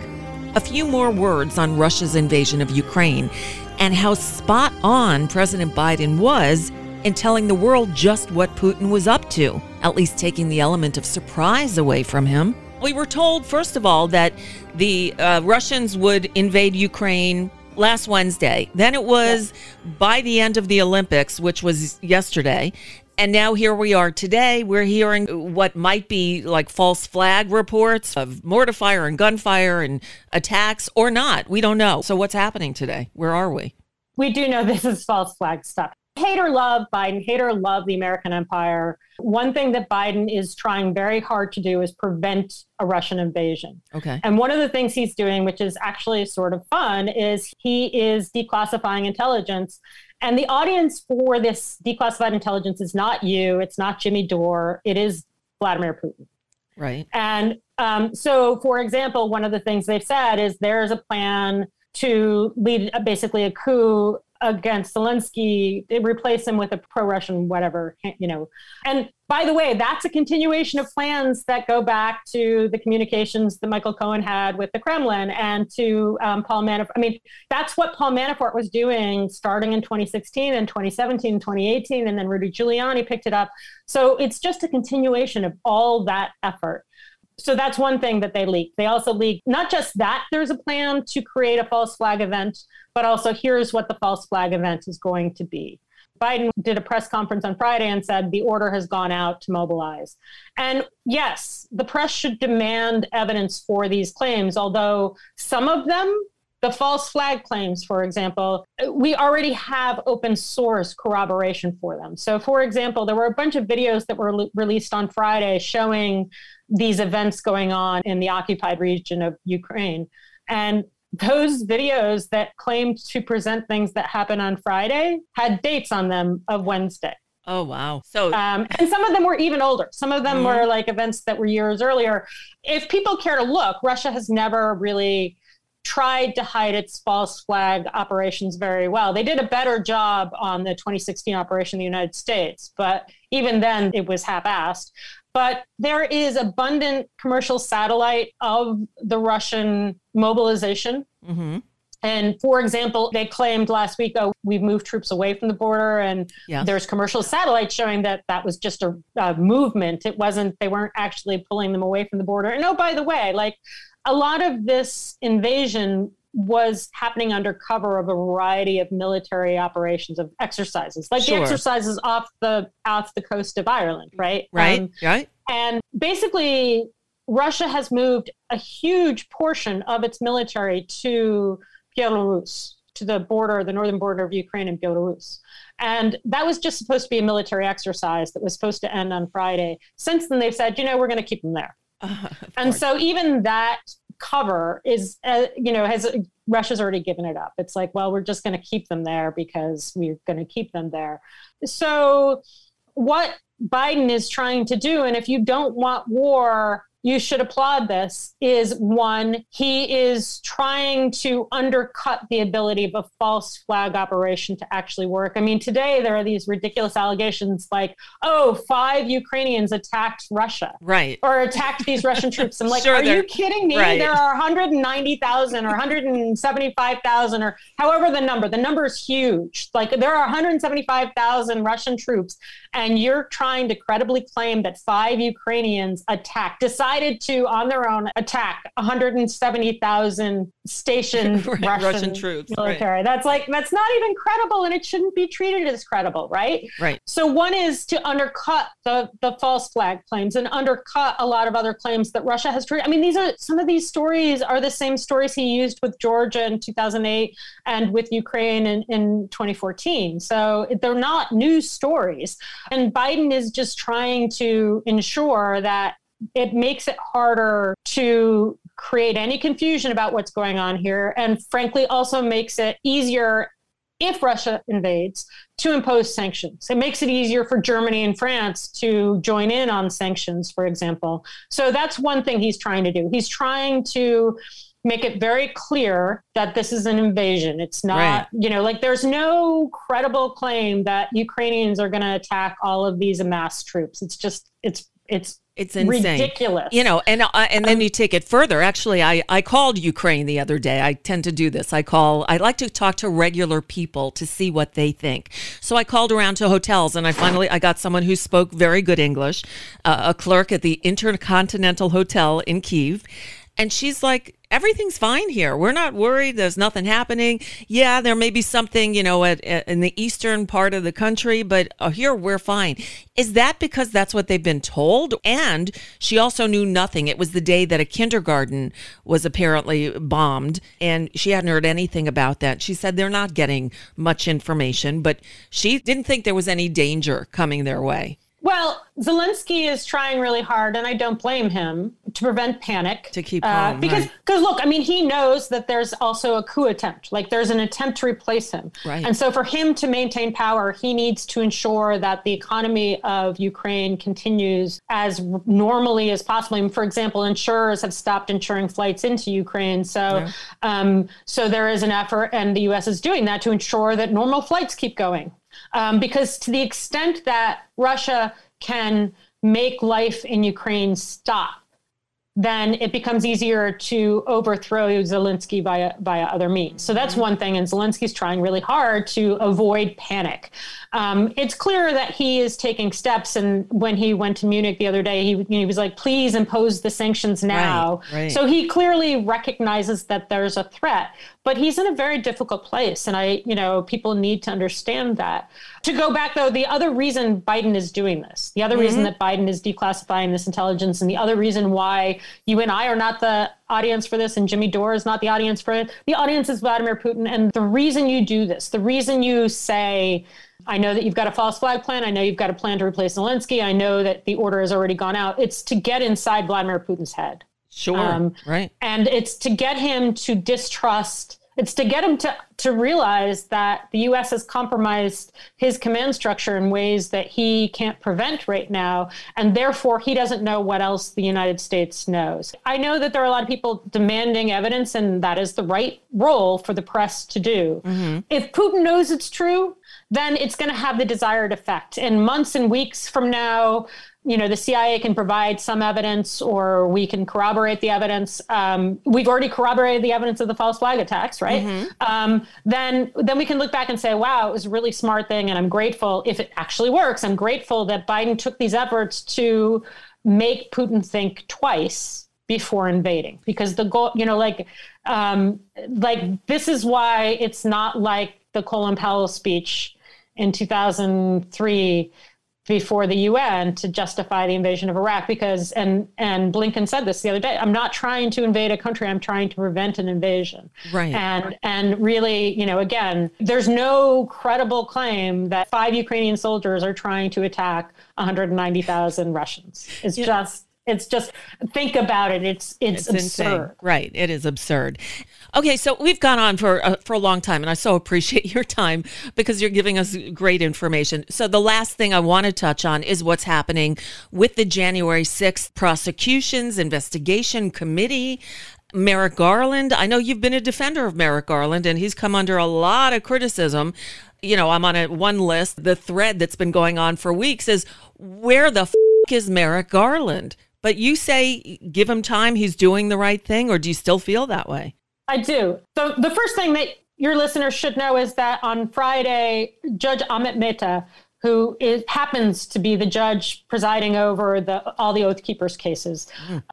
A few more words on Russia's invasion of Ukraine and how spot on President Biden was in telling the world just what Putin was up to, at least taking the element of surprise away from him. We were told, first of all, that the uh, Russians would invade Ukraine last Wednesday. Then it was by the end of the Olympics, which was yesterday. And now here we are today. We're hearing what might be like false flag reports of mortar fire and gunfire and attacks or not. We don't know. So what's happening today? Where are we? we do know this is false flag stuff. Hate or love Biden, hate or love the American empire. One thing that Biden is trying very hard to do is prevent a Russian invasion. Okay. And one of the things he's doing, which is actually sort of fun, is he is declassifying intelligence. And the audience for this declassified intelligence is not you, it's not Jimmy Dore, it is Vladimir Putin. Right. And um, so, for example, one of the things they've said is there's a plan to lead uh, basically a coup against Zelensky, replace him with a pro-Russian whatever, you know. And by the way, that's a continuation of plans that go back to the communications that Michael Cohen had with the Kremlin and to um, Paul Manafort. I mean, that's what Paul Manafort was doing starting in 2016 and 2017 and 2018, and then Rudy Giuliani picked it up. So it's just a continuation of all that effort. So that's one thing that they leaked. They also leaked not just that there's a plan to create a false flag event, but also here's what the false flag event is going to be. Biden did a press conference on Friday and said the order has gone out to mobilize. And yes, the press should demand evidence for these claims, although some of them, the false flag claims, for example, we already have open source corroboration for them. So, for example, there were a bunch of videos that were le- released on Friday showing these events going on in the occupied region of Ukraine. And those videos that claimed to present things that happened on Friday had dates on them of Wednesday. Oh, wow. So, Um, and some of them were even older. Some of them were like events that were years earlier. If people care to look, Russia has never really tried to hide its false flag operations very well. They did a better job on the 2016 operation in the United States, but even then it was half assed. But there is abundant commercial satellite of the Russian mobilization. mhm. And for example, they claimed last week, oh, we've moved troops away from the border. And Yeah. there's commercial satellites showing that that was just a, a movement. It wasn't, they weren't actually pulling them away from the border. And oh, by the way, like a lot of this invasion was happening under cover of a variety of military operations of exercises, like Sure. the exercises off the off the coast of Ireland, right? Right? Um, right? and basically, Russia has moved a huge portion of its military to Belarus, to the border, the northern border of Ukraine and Belarus. And that was just supposed to be a military exercise that was supposed to end on Friday. Since then, they've said, you know, we're going to keep them there. and so even that cover is, uh, you know, has Russia's already given it up. It's like, well, we're just going to keep them there because we're going to keep them there. So what Biden is trying to do, and if you don't want war, you should applaud this, is one, he is trying to undercut the ability of a false flag operation to actually work. I mean, today there are these ridiculous allegations like, oh, five Ukrainians attacked Russia Right. or attacked these Russian troops. I'm like, Sure, are you kidding me? right. There are 190,000 or 175,000 or however the number. The number is huge. Like there are 175,000 Russian troops, and you're trying to credibly claim that five Ukrainians attacked, decided to on their own attack 170,000 stationed Right, Russian, Russian troops, right. military. That's like that's not even credible, and it shouldn't be treated as credible, right? Right. So one is to undercut the the false flag claims and undercut a lot of other claims that Russia has treated. I mean, these are some of these stories are the same stories he used with Georgia in 2008 and with Ukraine in, in 2014. So they're not new stories. And Biden is just trying to ensure that it makes it harder to create any confusion about what's going on here and frankly also makes it easier if Russia invades, to impose sanctions. It makes it easier for Germany and France to join in on sanctions, for example. So that's one thing he's trying to do. He's trying to make it very clear that this is an invasion. It's not, Right. you know, like there's no credible claim that Ukrainians are going to attack all of these amassed troops. It's just, it's, it's It's insane. ridiculous. You know, and uh, and then you take it further. Actually, I I called Ukraine the other day. I tend to do this. I call. I like to talk to regular people to see what they think. So I called around to hotels, and I finally I got someone who spoke very good English, uh, a clerk at the Intercontinental Hotel in Kiev, and she's like. Everything's fine here. We're not worried. There's nothing happening. Yeah, there may be something, you know, at, at- in the eastern part of the country, but uh, here we're fine. Is that because that's what they've been told? And she also knew nothing. It was the day that a kindergarten was apparently bombed, and she hadn't heard anything about that. She said they're not getting much information, but she didn't think there was any danger coming their way. Well, Zelensky is trying really hard, and I don't blame him to prevent panic. To keep uh, calm, because right. because look, I mean, he knows that there's also a coup attempt. Like there's an attempt to replace him, Right. and so for him to maintain power, he needs to ensure that the economy of Ukraine continues as normally as possible. And for example, insurers have stopped insuring flights into Ukraine, so um, so there is an effort, and the U.S. is doing that to ensure that normal flights keep going um, because to the extent that Russia can make life in Ukraine stop, then it becomes easier to overthrow Zelensky via via other means. So that's one thing, and Zelensky's trying really hard to avoid panic. Um, it's clear that he is taking steps, and when he went to Munich the other day, he, he was like, "Please impose the sanctions now." right. So he clearly recognizes that there's a threat, but he's in a very difficult place, and I, you know, people need to understand that. To go back though, the other reason Biden is doing this, the other reason that Biden is declassifying this intelligence, and the other reason why you and I are not the audience for this, and Jimmy Dore is not the audience for it. The audience is Vladimir Putin, and the reason you do this, the reason you say. I know that you've got a false flag plan. I know you've got a plan to replace Zelensky. I know that the order has already gone out. It's to get inside Vladimir Putin's head. Sure. Um, right. And it's to get him to distrust, it's to get him to, to realize that the US has compromised his command structure in ways that he can't prevent right now. And therefore, he doesn't know what else the United States knows. I know that there are a lot of people demanding evidence, and that is the right role for the press to do. Mm-hmm. If Putin knows it's true, then it's going to have the desired effect. In months and weeks from now, you know, the CIA can provide some evidence or we can corroborate the evidence. Um, we've already corroborated the evidence of the false flag attacks, right? Um, then, then we can look back and say, wow, it was a really smart thing. And I'm grateful if it actually works. I'm grateful that Biden took these efforts to make Putin think twice before invading because the goal you know like um like this is why it's not like the colin powell speech in 2003 before the UN to justify the invasion of Iraq because and and Blinken said this the other day I'm not trying to invade a country I'm trying to prevent an invasion Right. and and really you know again there's no credible claim that five Ukrainian soldiers are trying to attack 190,000 Russians it's just it's just think about it it's it's, It's insane. absurd Right. It is absurd. Okay, so we've gone on for uh, for a long time, and I so appreciate your time because you're giving us great information. So the last thing I want to touch on is what's happening with the January 6th prosecutions investigation committee. Merrick Garland, I know you've been a defender of Merrick Garland, and he's come under a lot of criticism. You know, I'm on a one list. The thread that's been going on for weeks is where the f- is Merrick Garland? But you say give him time, he's doing the right thing, or do you still feel that way? I do. So the first thing that your listeners should know is that on Friday, Judge Amit Mehta, who is, happens to be the judge presiding over the all the Oath Keepers cases,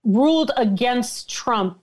ruled against Trump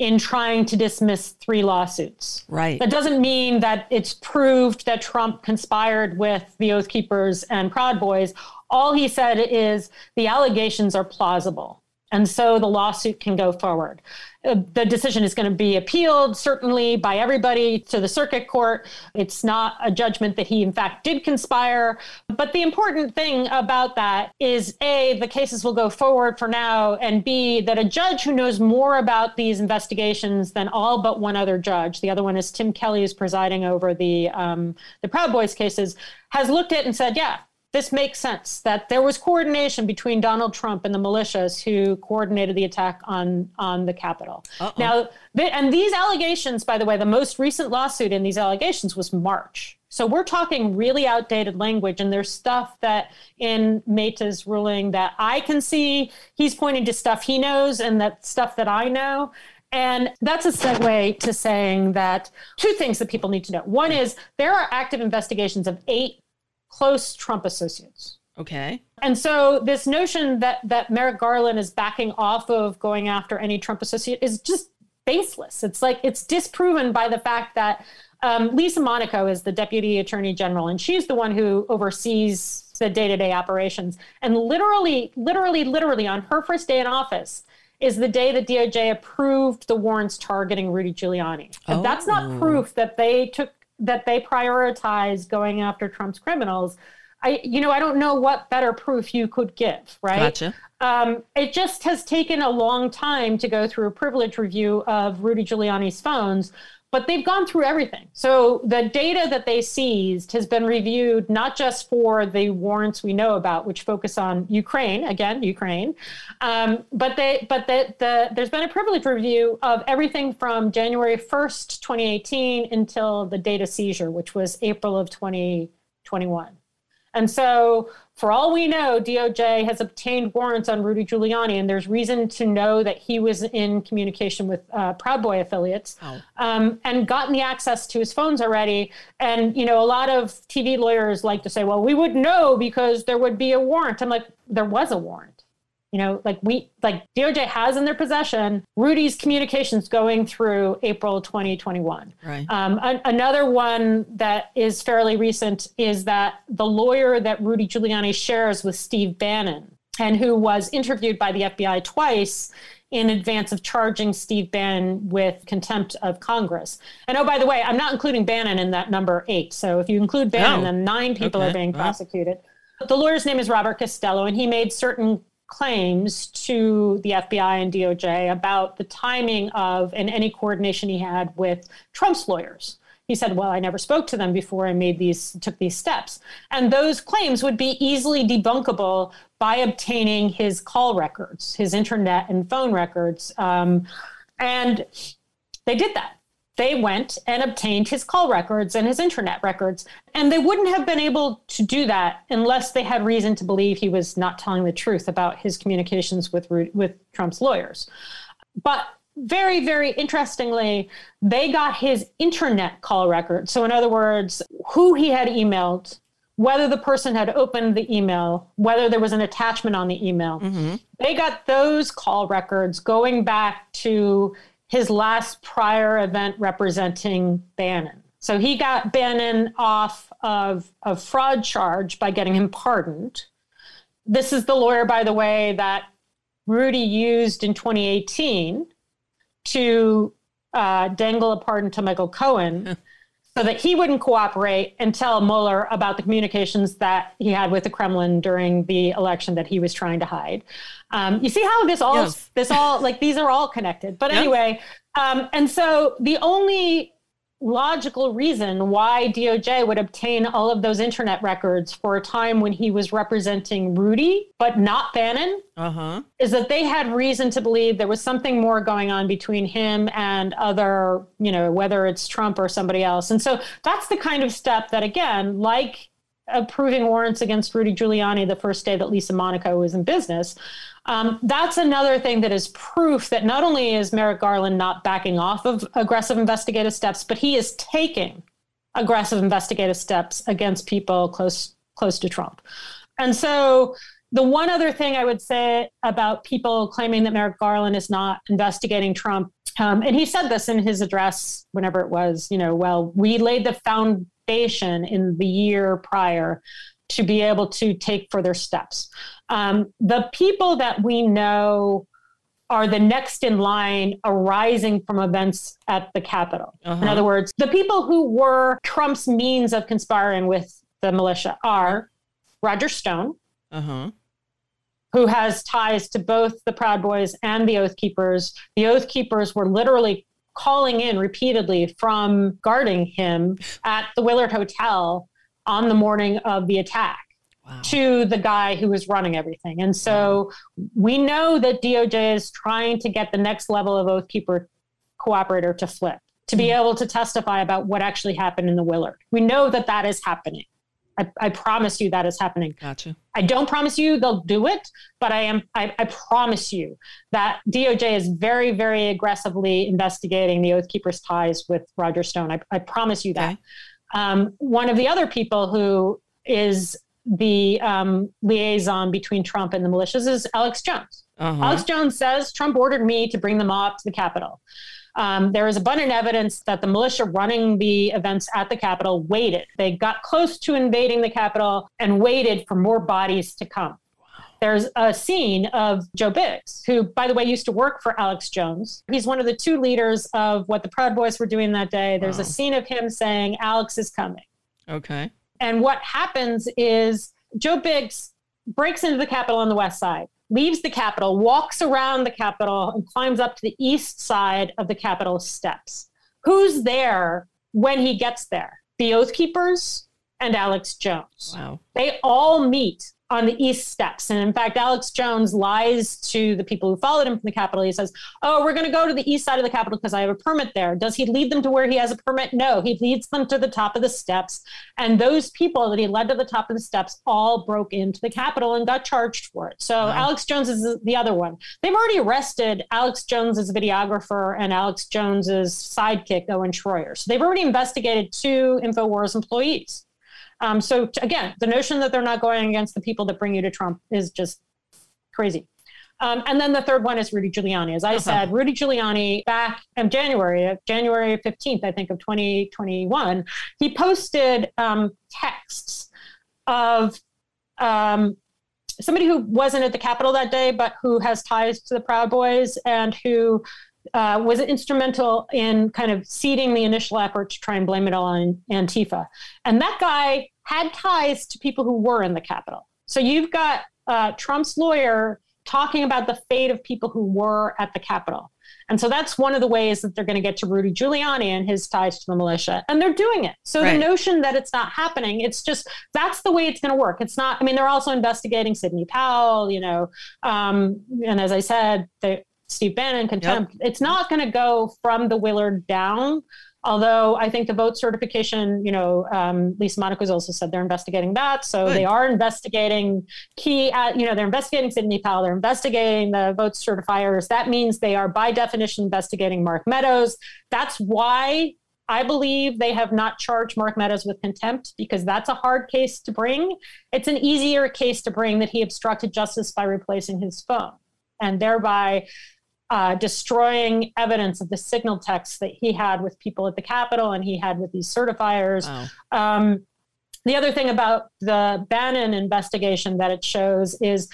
in trying to dismiss three lawsuits. Right. That doesn't mean that it's proved that Trump conspired with the Oath Keepers and Proud Boys. All he said is the allegations are plausible. And so the lawsuit can go forward. Uh, the decision is going to be appealed, certainly by everybody to the circuit court. It's not a judgment that he, in fact, did conspire. But the important thing about that is A, the cases will go forward for now, and B, that a judge who knows more about these investigations than all but one other judge, the other one is Tim Kelly, who's presiding over the, um, the Proud Boys cases, has looked at and said, yeah, this makes sense that there was coordination between Donald Trump and the militias who coordinated the attack on on the Capitol. Now, th- and these allegations, by the way, the most recent lawsuit in these allegations was March. So we're talking really outdated language, and there's stuff that in Mehta's ruling that I can see. He's pointing to stuff he knows and that stuff that I know. And that's a segue to saying that two things that people need to know. One is there are active investigations of eight close Trump associates. Okay. And so this notion that that Merrick Garland is backing off of going after any Trump associate is just baseless. It's like it's disproven by the fact that um, Lisa Monaco is the deputy attorney general, and she's the one who oversees the day-to-day operations. And literally, literally, literally, on her first day in office is the day that DOJ approved the warrants targeting Rudy Giuliani. If that's not proof that they took that they prioritize going after Trump's criminals, I you know I don't know what better proof you could give, right? Gotcha. Um, it just has taken a long time to go through a privilege review of Rudy Giuliani's phones, but they've gone through everything. So the data that they seized has been reviewed not just for the warrants we know about, which focus on Ukraine, again, Ukraine, um, but they, but the, the, there's been a privilege review of everything from January 1st, 2018 until the data seizure, which was April of 2021. And so, for all we know, DOJ has obtained warrants on Rudy Giuliani, and there's reason to know that he was in communication with uh, Proud Boy affiliates um, and gotten the access to his phones already. And, you know, a lot of TV lawyers like to say, well, we would know because there would be a warrant. I'm like, there was a warrant. You know, like we, like DOJ has in their possession Rudy's communications going through April 2021. Right. Um, an- another one that is fairly recent is that the lawyer that Rudy Giuliani shares with Steve Bannon, and who was interviewed by the FBI twice in advance of charging Steve Bannon with contempt of Congress. And oh, by the way, I'm not including Bannon in that number eight. So if you include Bannon, Oh. then nine people Okay. are being Wow. prosecuted. The lawyer's name is Robert Costello, and he made certain claims to the FBI and DOJ about the timing of and any coordination he had with Trump's lawyers. He said, "Well, I never spoke to them before I made these took these steps." And those claims would be easily debunkable by obtaining his call records, his internet and phone records. Um, and they did that. They went and obtained his call records and his internet records. And they wouldn't have been able to do that unless they had reason to believe he was not telling the truth about his communications with, with Trump's lawyers. But very, very interestingly, they got his internet call records. So, in other words, who he had emailed, whether the person had opened the email, whether there was an attachment on the email. Mm-hmm. They got those call records going back to his last prior event representing Bannon. So he got Bannon off of a fraud charge by getting him pardoned. This is the lawyer, by the way, that Rudy used in 2018 to uh, dangle a pardon to Michael Cohen so that he wouldn't cooperate and tell Mueller about the communications that he had with the Kremlin during the election that he was trying to hide. Um, you see how this all, Yes. this all, like these are all connected. But Yep. anyway, um, and so the only logical reason why DOJ would obtain all of those internet records for a time when he was representing Rudy, but not Bannon, Uh huh. is that they had reason to believe there was something more going on between him and other, you know, whether it's Trump or somebody else. And so that's the kind of step that, again, like approving warrants against Rudy Giuliani the first day that Lisa Monaco was in business. Um, that's another thing that is proof that not only is Merrick Garland not backing off of aggressive investigative steps, but he is taking aggressive investigative steps against people close close to Trump. And so the one other thing I would say about people claiming that Merrick Garland is not investigating Trump, um, and he said this in his address whenever it was, you know, well, we laid the foundation in the year prior to be able to take further steps. Um, the people that we know are the next in line arising from events at the Capitol. In Uh-huh. other words, the people who were Trump's means of conspiring with the militia are Roger Stone, Uh huh. who has ties to both the Proud Boys and the Oath Keepers. The Oath Keepers were literally calling in repeatedly from guarding him at the Willard Hotel on the morning of the attack Wow. to the guy who was running everything. And so we know that DOJ is trying to get the next level of Oath Keeper cooperator to flip, to be hmm. able to testify about what actually happened in the Willard. We know that that is happening. I, I promise you that is happening. Gotcha. I don't promise you they'll do it, but I am I, I promise you that DOJ is very, very aggressively investigating the Oath Keepers' ties with Roger Stone. I, I promise you that. Okay. Um, one of the other people who is the um, liaison between Trump and the militias is Alex Jones. Uh huh. Alex Jones says Trump ordered me to bring them up to the Capitol. Um, there is abundant evidence that the militia running the events at the Capitol waited. They got close to invading the Capitol and waited for more bodies to come. There's a scene of Joe Biggs, who, by the way, used to work for Alex Jones. He's one of the two leaders of what the Proud Boys were doing that day. There's Wow. a scene of him saying, Alex is coming. Okay. And what happens is Joe Biggs breaks into the Capitol on the west side, leaves the Capitol, walks around the Capitol, and climbs up to the east side of the Capitol steps. Who's there when he gets there? The Oath Keepers and Alex Jones. Wow. They all meet on the east steps. And in fact, Alex Jones lies to the people who followed him from the Capitol. He says, Oh, we're going to go to the east side of the Capitol because I have a permit there. Does he lead them to where he has a permit? No, he leads them to the top of the steps. And those people that he led to the top of the steps all broke into the Capitol and got charged for it. So Wow. Alex Jones is the other one. They've already arrested Alex Jones's videographer and Alex Jones's sidekick, Owen Schroyer. So they've already investigated two InfoWars employees. Um, so t- again, the notion that they're not going against the people that bring you to Trump is just crazy. Um, and then the third one is Rudy Giuliani. As I said, Rudy Giuliani back in January, January 15th, I think, of 2021, he posted um, texts of um, somebody who wasn't at the Capitol that day, but who has ties to the Proud Boys and who uh, was instrumental in kind of seeding the initial effort to try and blame it all on Antifa. And that guy had ties to people who were in the Capitol. So you've got uh, Trump's lawyer talking about the fate of people who were at the Capitol. And so that's one of the ways that they're going to get to Rudy Giuliani and his ties to the militia. And they're doing it. So Right. the notion that it's not happening, it's just that's the way it's going to work. It's not, I mean, they're also investigating Sidney Powell, you know, um, and as I said, they, Steve Bannon, contempt. It's not going to go from the Willard down. Although I think the vote certification, you know, um, Lisa Monaco's also said they're investigating that. So Good. they are investigating key, uh, you know, they're investigating Sidney Powell, they're investigating the vote certifiers. That means they are by definition investigating Mark Meadows. That's why I believe they have not charged Mark Meadows with contempt because that's a hard case to bring. It's an easier case to bring that he obstructed justice by replacing his phone and thereby uh, destroying evidence of the signal text that he had with people at the Capitol and he had with these certifiers. Um, the other thing about the Bannon investigation that it shows is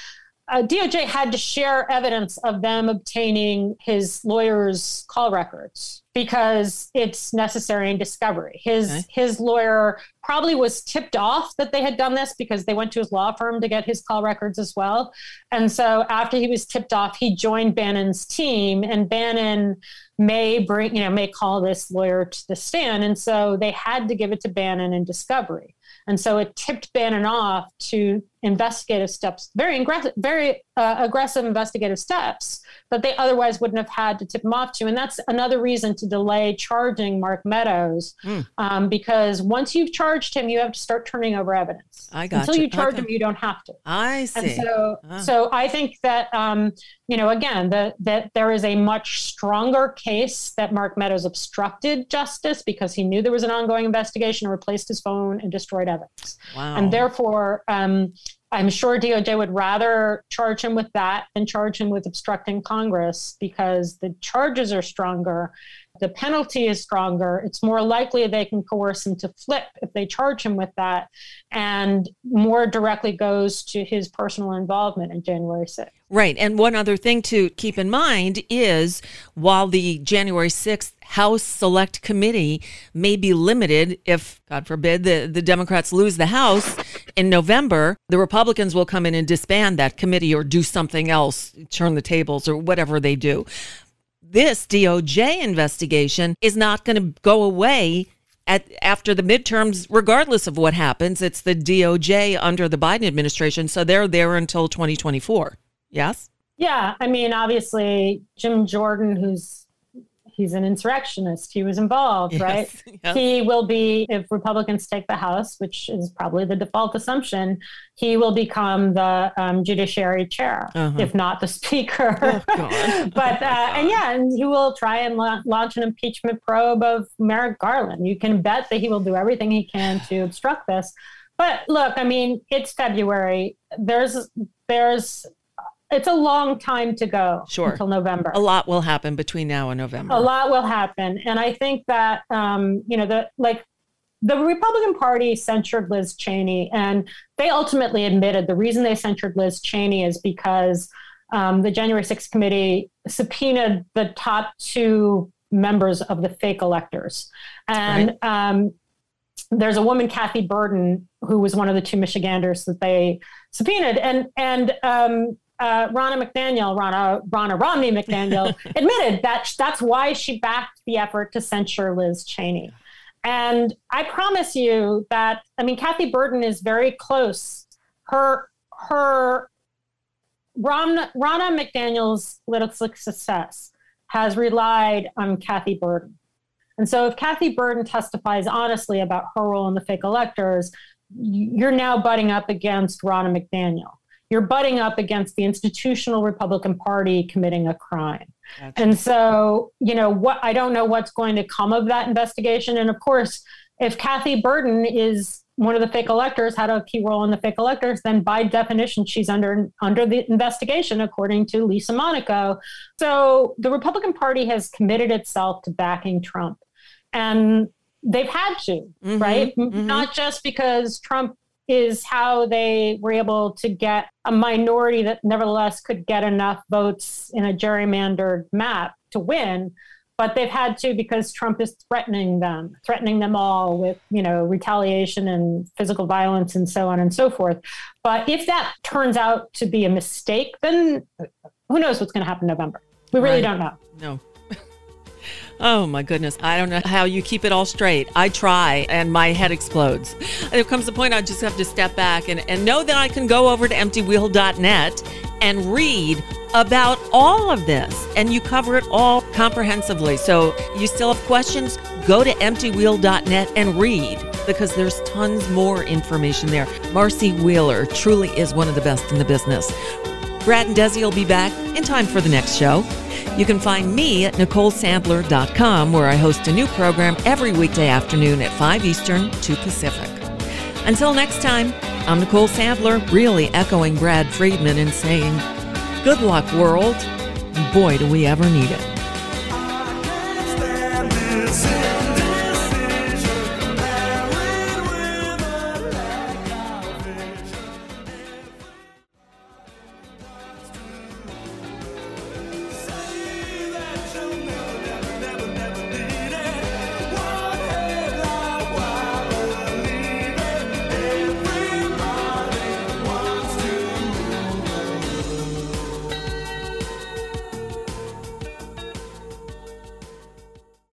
uh, DOJ had to share evidence of them obtaining his lawyer's call records because it's necessary in discovery. His Okay. his lawyer probably was tipped off that they had done this because they went to his law firm to get his call records as well. And so after he was tipped off, he joined Bannon's team, and Bannon may bring you know may call this lawyer to the stand, and so they had to give it to Bannon in discovery. And so it tipped Bannon off to investigative steps, very aggressive, very uh, aggressive investigative steps that they otherwise wouldn't have had to tip him off to. And that's another reason to delay charging Mark Meadows, um, because once you've charged him, you have to start turning over evidence. I got Until you. you charge Okay. him, you don't have to. I And see. so, Ah. so I think that um, you know, again, that that there is a much stronger case that Mark Meadows obstructed justice because he knew there was an ongoing investigation, replaced his phone, and destroyed evidence. wow. And therefore, um, I'm sure DOJ would rather charge him with that than charge him with obstructing Congress because the charges are stronger, the penalty is stronger. It's more likely they can coerce him to flip if they charge him with that, and more directly goes to his personal involvement in January 6th. Right. And one other thing to keep in mind is while the January 6th House Select Committee may be limited if, God forbid, the, the Democrats lose the House in November, the Republicans will come in and disband that committee or do something else, turn the tables or whatever they do. This DOJ investigation is not going to go away at after the midterms regardless of what happens it's the DOJ under the Biden administration so they're there until 2024 yes Yeah, I mean, obviously, Jim Jordan, who's he's an insurrectionist, he was involved, Yes, right? yes. He will be, if Republicans take the House, which is probably the default assumption, he will become the um, Judiciary Chair, Uh-huh. if not the Speaker. Oh, but uh, and yeah, and he will try and la- launch an impeachment probe of Merrick Garland. You can bet that he will do everything he can to obstruct this. But look, I mean, it's February. There's there's it's a long time to go Sure. until November. a lot will happen between now and November. A lot will happen, and I think that um, you know the like the Republican Party censured Liz Cheney, and they ultimately admitted the reason they censured Liz Cheney is because um, the January 6th committee subpoenaed the top two members of the fake electors, and um, there's a woman, Kathy Berden, who was one of the two Michiganders that they subpoenaed, and and um, uh, Ronna McDaniel, Ronna Ronna Romney McDaniel, admitted that that's why she backed the effort to censure Liz Cheney. And I promise you that I mean Kathy Berden is very close. Her her Ron, Ronna McDaniel's political success has relied on Kathy Berden. And so if Kathy Berden testifies honestly about her role in the fake electors, you're now butting up against Ronna McDaniel. You're butting up against the institutional Republican Party committing a crime. And so, you know, what I don't know what's going to come of that investigation. And of course, if Kathy Berden is one of the fake electors, had a key role in the fake electors, then by definition, she's under under the investigation, according to Lisa Monaco. So the Republican Party has committed itself to backing Trump, and they've had to, Mhm, right? M- mhm. Not just because Trump is how they were able to get a minority that nevertheless could get enough votes in a gerrymandered map to win but they've had to because Trump is threatening them, threatening them all with, you know, retaliation and physical violence and so on and so forth. But if that turns out to be a mistake, then who knows what's going to happen in November? We really Right. don't know. No. Oh my goodness. I don't know how you keep it all straight. I try and my head explodes. There comes a point I just have to step back and, and know that I can go over to emptywheel.net and read about all of this. And you cover it all comprehensively. So you still have questions? Go to emptywheel.net and read because there's tons more information there. Marcy Wheeler truly is one of the best in the business. Brad and Desi will be back in time for the next show. You can find me at NicoleSandler.com, where I host a new program every weekday afternoon at 5 Eastern, 2 Pacific. Until next time, I'm Nicole Sandler, really echoing Brad Friedman and saying, Good luck, world. Boy, do we ever need it.